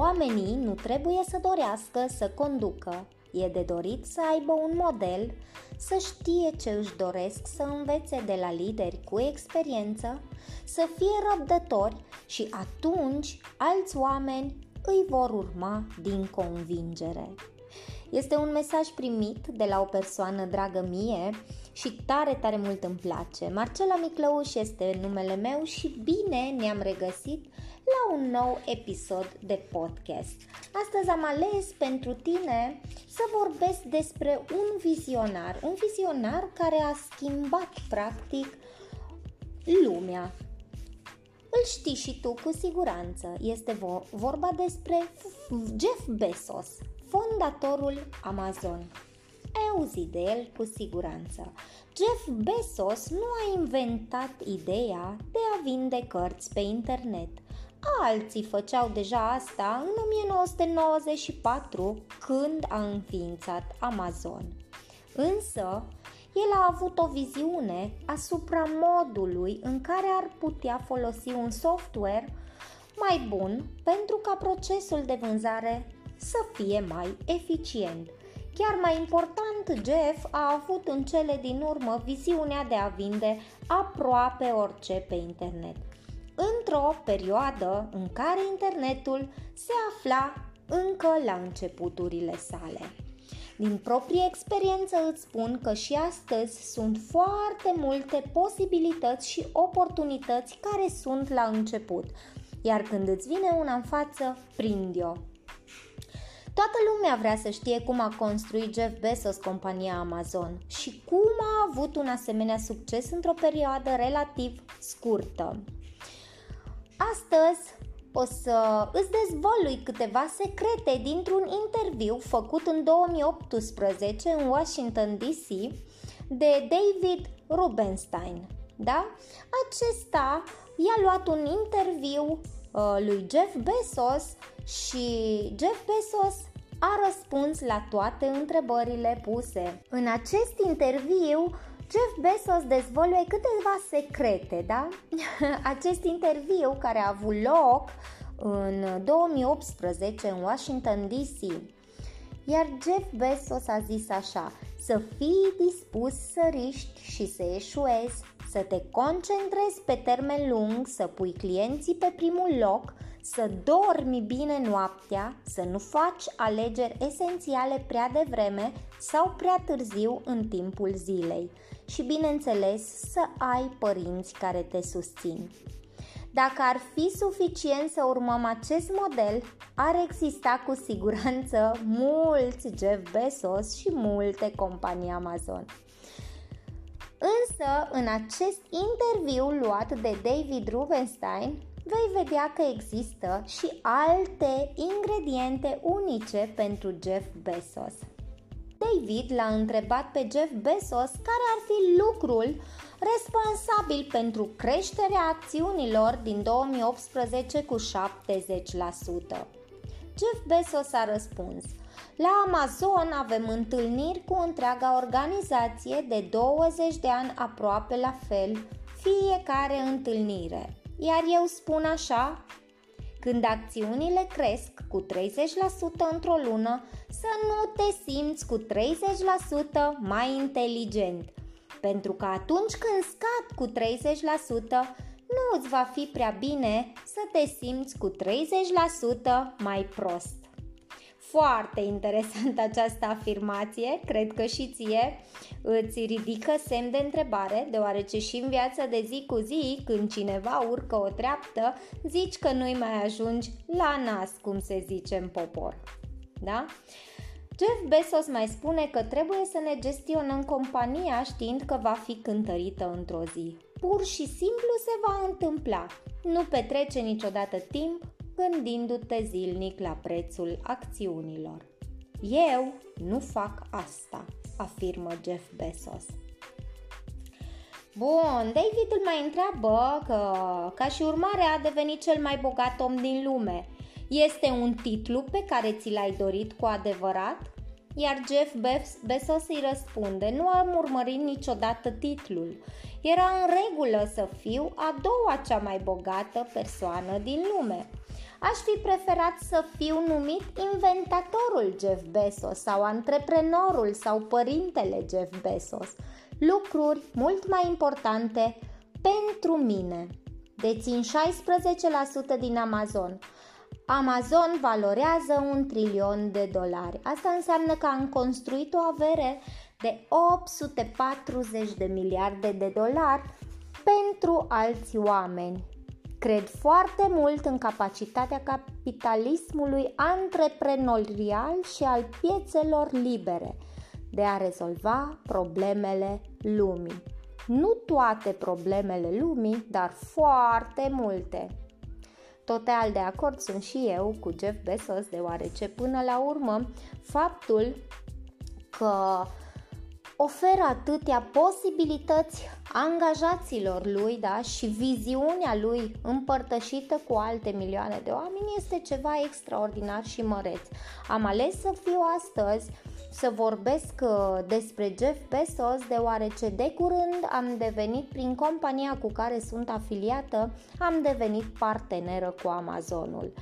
Oamenii nu trebuie să dorească să conducă, e de dorit să aibă un model, să știe ce își doresc să învețe de la lideri cu experiență, să fie răbdători și atunci alți oameni îi vor urma din convingere. Este un mesaj primit de la o persoană dragă mie și tare, tare mult îmi place. Marcela Miclăuș este numele meu și bine ne-am regăsit la un nou episod de podcast. Astăzi am ales pentru tine să vorbesc despre un vizionar, un vizionar care a schimbat practic lumea. Îl știi și tu cu siguranță. Este vorba despre Jeff Bezos, fondatorul Amazon. Ai auzit de el cu siguranță. Jeff Bezos nu a inventat ideea de a vinde cărți pe internet. Alții făceau deja asta în 1994 când a înființat Amazon. Însă, el a avut o viziune asupra modului în care ar putea folosi un software mai bun pentru ca procesul de vânzare să fie mai eficient. Chiar mai important, Jeff a avut în cele din urmă viziunea de a vinde aproape orice pe internet. Într-o perioadă în care internetul se afla încă la începuturile sale. Din proprie experiență îți spun că și astăzi sunt foarte multe posibilități și oportunități care sunt la început, iar când îți vine una în față, prind-o. Toată lumea vrea să știe cum a construit Jeff Bezos compania Amazon și cum a avut un asemenea succes într-o perioadă relativ scurtă. Astăzi o să îți dezvălui câteva secrete dintr-un interviu făcut în 2018 în Washington DC de David Rubenstein. Da? Acesta i-a luat un interviu uh, lui Jeff Bezos și Jeff Bezos a răspuns la toate întrebările puse. În acest interviu, Jeff Bezos dezvăluie câteva secrete, da? Acest interviu care a avut loc în 2018 în Washington DC. Iar Jeff Bezos a zis așa, să fii dispus să riști și să eșuezi, să te concentrezi pe termen lung, să pui clienții pe primul loc, să dormi bine noaptea, să nu faci alegeri esențiale prea devreme sau prea târziu în timpul zilei și, bineînțeles, să ai părinți care te susțin. Dacă ar fi suficient să urmăm acest model, ar exista cu siguranță mulți Jeff Bezos și multe companii Amazon. Însă, în acest interviu luat de David Rubenstein, vei vedea că există și alte ingrediente unice pentru Jeff Bezos. David l-a întrebat pe Jeff Bezos care ar fi lucrul responsabil pentru creșterea acțiunilor din 2018 cu 70%. Jeff Bezos a răspuns – la Amazon avem întâlniri cu întreaga organizație de 20 de ani aproape la fel, fiecare întâlnire. Iar eu spun așa, când acțiunile cresc cu 30% într-o lună, să nu te simți cu 30% mai inteligent. Pentru că atunci când scad cu 30%, nu îți va fi prea bine să te simți cu 30% mai prost. Foarte interesantă această afirmație, cred că și ție îți ridică semn de întrebare, deoarece și în viața de zi cu zi, când cineva urcă o treaptă, zici că nu-i mai ajungi la nas, cum se zice în popor. Da? Jeff Bezos mai spune că trebuie să ne gestionăm compania știind că va fi cântărită într-o zi. Pur și simplu se va întâmpla. Nu petrece niciodată timp gândindu-te zilnic la prețul acțiunilor. Eu nu fac asta, afirmă Jeff Bezos. Bun, David îl mai întreabă că, ca și urmare, a devenit cel mai bogat om din lume. Este un titlu pe care ți l-ai dorit cu adevărat? iar Jeff Bezos îi răspunde, nu am urmărit niciodată titlul. Era în regulă să fiu a doua cea mai bogată persoană din lume. Aș fi preferat să fiu numit inventatorul Jeff Bezos sau antreprenorul sau părintele Jeff Bezos. Lucruri mult mai importante pentru mine. Dețin 16% din Amazon. Amazon valorează un trilion de dolari. Asta înseamnă că am construit o avere de 840 de miliarde de dolari pentru alți oameni. Cred foarte mult în capacitatea capitalismului antreprenorial și al piețelor libere de a rezolva problemele lumii. Nu toate problemele lumii, dar foarte multe. Total de acord sunt și eu cu Jeff Bezos, deoarece până la urmă faptul că oferă atâtea posibilități angajaților lui da, și viziunea lui împărtășită cu alte milioane de oameni este ceva extraordinar și măreț. Am ales să fiu astăzi să vorbesc uh, despre Jeff Bezos deoarece de curând am devenit prin compania cu care sunt afiliată, am devenit parteneră cu Amazonul.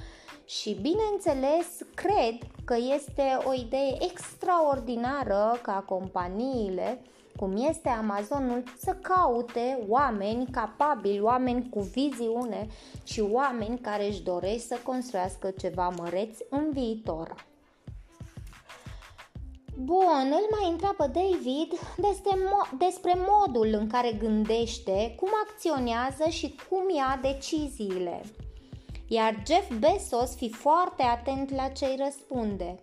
Și bineînțeles, cred că este o idee extraordinară ca companiile cum este Amazonul, să caute oameni capabili, oameni cu viziune și oameni care își doresc să construiască ceva măreț în viitor. Bun, îl mai întreabă David despre, mo- despre modul în care gândește, cum acționează și cum ia deciziile. Iar Jeff Bezos fi foarte atent la ce îi răspunde.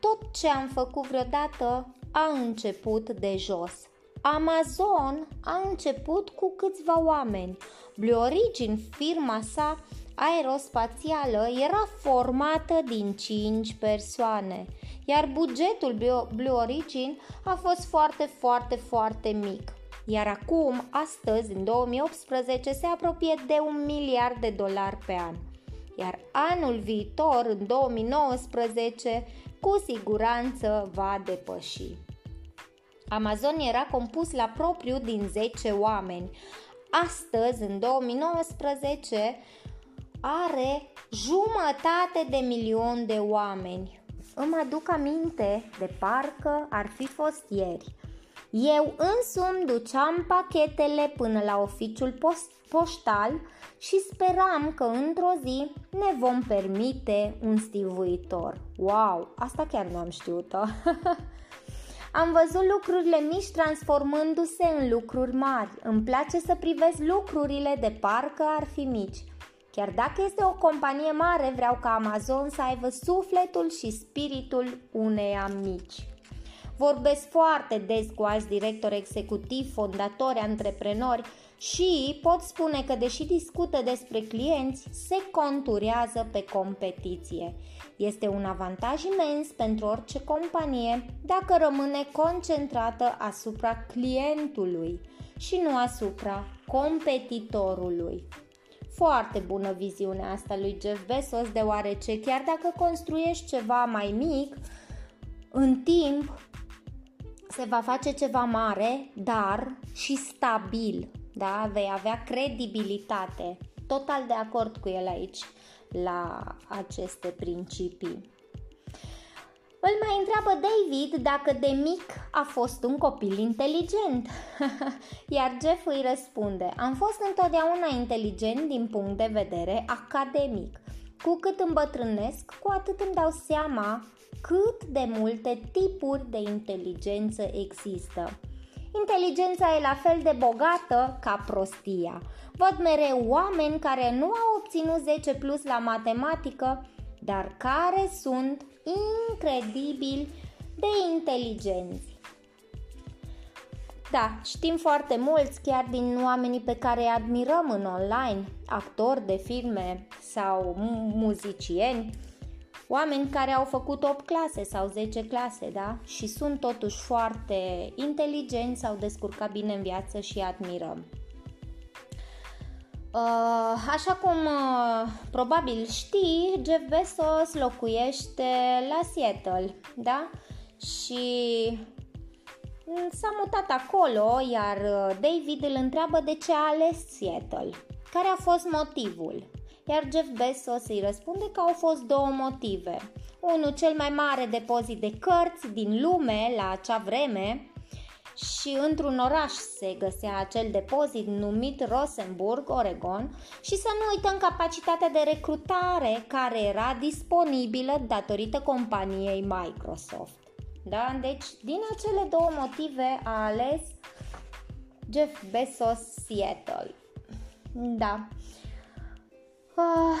Tot ce am făcut vreodată a început de jos. Amazon a început cu câțiva oameni. Blue Origin, firma sa aerospațială, era formată din 5 persoane, iar bugetul Blue Origin a fost foarte, foarte, foarte mic. Iar acum, astăzi, în 2018, se apropie de un miliard de dolari pe an. Iar anul viitor, în 2019, cu siguranță va depăși. Amazon era compus la propriu din 10 oameni. Astăzi, în 2019, are jumătate de milion de oameni. Îmi aduc aminte de parcă ar fi fost ieri. Eu însumi duceam pachetele până la oficiul post- poștal și speram că într-o zi ne vom permite un stivuitor. Wow, asta chiar nu am știut-o. Am văzut lucrurile mici transformându-se în lucruri mari. Îmi place să privesc lucrurile de parcă ar fi mici. Chiar dacă este o companie mare, vreau ca Amazon să aibă sufletul și spiritul uneia mici. Vorbesc foarte des cu alți directori executivi, fondatori, antreprenori și pot spune că deși discută despre clienți, se conturează pe competiție. Este un avantaj imens pentru orice companie dacă rămâne concentrată asupra clientului și nu asupra competitorului. Foarte bună viziunea asta lui Jeff Bezos, deoarece chiar dacă construiești ceva mai mic, în timp se va face ceva mare, dar și stabil, da? Vei avea credibilitate. Total de acord cu el aici la aceste principii. Îl mai întreabă David dacă de mic a fost un copil inteligent. Iar Jeff îi răspunde, am fost întotdeauna inteligent din punct de vedere academic. Cu cât îmbătrânesc, cu atât îmi dau seama cât de multe tipuri de inteligență există. Inteligența e la fel de bogată ca prostia. Văd mereu oameni care nu au obținut 10 plus la matematică, dar care sunt incredibil de inteligenți. Da, știm foarte mulți, chiar din oamenii pe care îi admirăm în online, actori de filme sau muzicieni, oameni care au făcut 8 clase sau 10 clase, da? Și sunt totuși foarte inteligenți, s-au descurcat bine în viață și admirăm. Uh, așa cum uh, probabil știi, Jeff Bezos locuiește la Seattle, da? și s-a mutat acolo, iar uh, David îl întreabă de ce a ales Seattle, care a fost motivul. Iar Jeff Bezos îi răspunde că au fost două motive. Unul, cel mai mare depozit de cărți din lume la acea vreme, și într-un oraș se găsea acel depozit numit Rosenburg, Oregon și să nu uităm capacitatea de recrutare care era disponibilă datorită companiei Microsoft. Da? Deci, din acele două motive a ales Jeff Bezos Seattle. Da. Uh,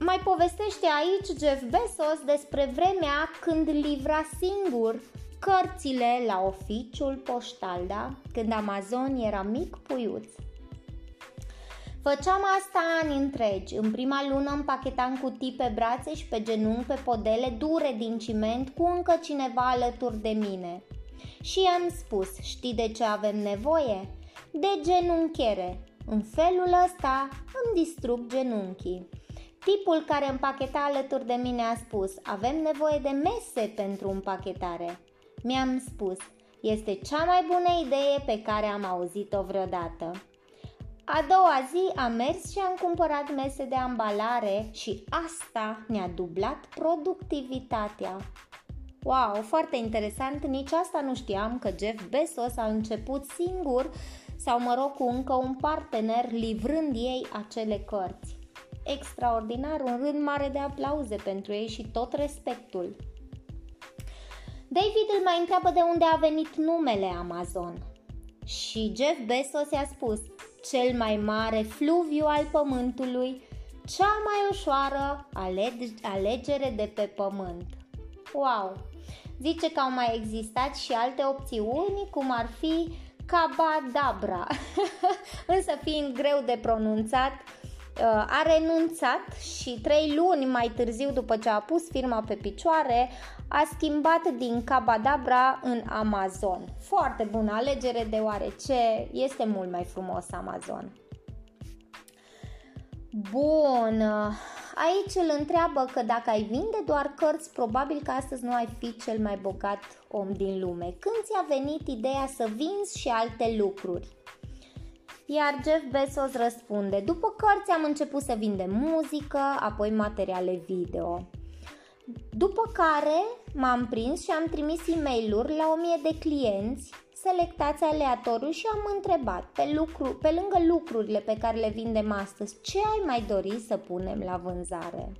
mai povestește aici Jeff Bezos despre vremea când livra singur cărțile la oficiul poștal, da? Când Amazon era mic puiuț. Făceam asta ani întregi. În prima lună împachetam cutii pe brațe și pe genunchi pe podele dure din ciment cu încă cineva alături de mine. Și i-am spus, știi de ce avem nevoie? De genunchiere. În felul ăsta îmi distrug genunchii. Tipul care împacheta alături de mine a spus, avem nevoie de mese pentru împachetare. Mi-am spus, este cea mai bună idee pe care am auzit-o vreodată. A doua zi am mers și am cumpărat mese de ambalare și asta ne-a dublat productivitatea. Wow, foarte interesant, nici asta nu știam că Jeff Bezos a început singur sau mă rog cu încă un partener livrând ei acele cărți. Extraordinar, un rând mare de aplauze pentru ei și tot respectul. David îl mai întreabă de unde a venit numele Amazon. Și Jeff Bezos i-a spus, cel mai mare fluviu al pământului, cea mai ușoară alegere de pe pământ. Wow! Zice că au mai existat și alte opțiuni, cum ar fi Cabadabra, însă fiind greu de pronunțat, uh, a renunțat și trei luni mai târziu, după ce a pus firma pe picioare, a schimbat din Cabadabra în Amazon. Foarte bună alegere deoarece este mult mai frumos Amazon. Bun, aici îl întreabă că dacă ai vinde doar cărți, probabil că astăzi nu ai fi cel mai bogat om din lume. Când ți-a venit ideea să vinzi și alte lucruri? Iar Jeff Bezos răspunde, după cărți am început să vindem muzică, apoi materiale video. După care m-am prins și am trimis e mail la o mie de clienți selectați aleatoriu și am întrebat pe, lucru, pe lângă lucrurile pe care le vindem astăzi, ce ai mai dori să punem la vânzare?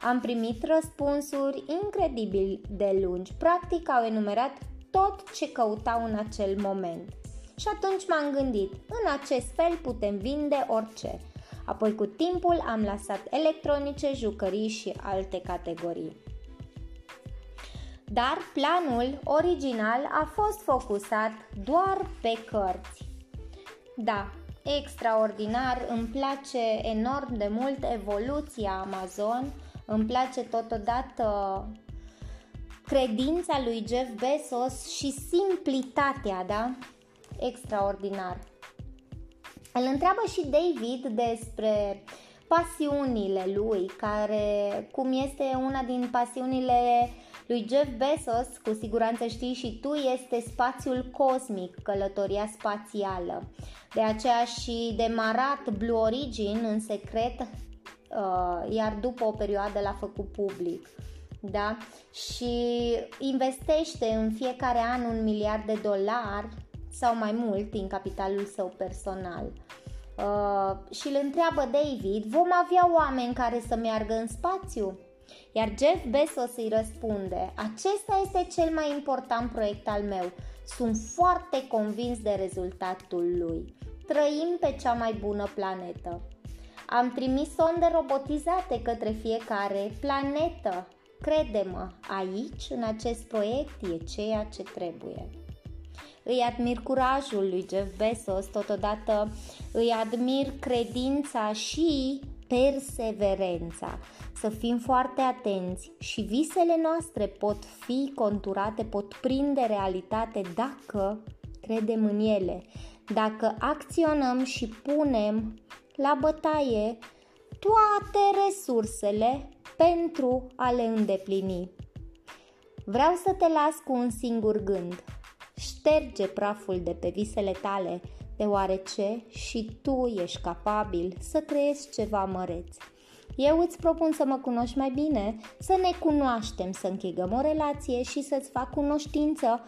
Am primit răspunsuri incredibil de lungi, practic au enumerat tot ce căutau în acel moment. Și atunci m-am gândit, în acest fel putem vinde orice. Apoi cu timpul am lăsat electronice, jucării și alte categorii. Dar planul original a fost focusat doar pe cărți. Da, extraordinar, îmi place enorm de mult evoluția Amazon, îmi place totodată credința lui Jeff Bezos și simplitatea, da? Extraordinar. Îl întreabă și David despre pasiunile lui, care, cum este una din pasiunile lui Jeff Bezos, cu siguranță știi și tu, este spațiul cosmic, călătoria spațială. De aceea și demarat Blue Origin în secret, uh, iar după o perioadă l-a făcut public. Da? Și investește în fiecare an un miliard de dolari sau mai mult din capitalul său personal. Uh, și îl întreabă David, vom avea oameni care să meargă în spațiu? Iar Jeff Bezos îi răspunde, acesta este cel mai important proiect al meu. Sunt foarte convins de rezultatul lui. Trăim pe cea mai bună planetă. Am trimis sonde robotizate către fiecare planetă. Crede-mă, aici, în acest proiect, e ceea ce trebuie. Îi admir curajul lui Jeff Bezos, totodată îi admir credința și perseverența. Să fim foarte atenți și visele noastre pot fi conturate, pot prinde realitate dacă credem în ele, dacă acționăm și punem la bătaie toate resursele pentru a le îndeplini. Vreau să te las cu un singur gând. Șterge praful de pe visele tale, deoarece și tu ești capabil să creezi ceva măreț. Eu îți propun să mă cunoști mai bine, să ne cunoaștem, să închegăm o relație și să-ți fac cunoștință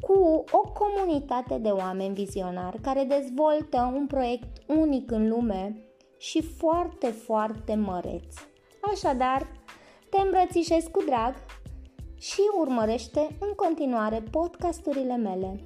cu o comunitate de oameni vizionari care dezvoltă un proiect unic în lume și foarte, foarte măreț. Așadar, te îmbrățișez cu drag și urmărește în continuare podcasturile mele.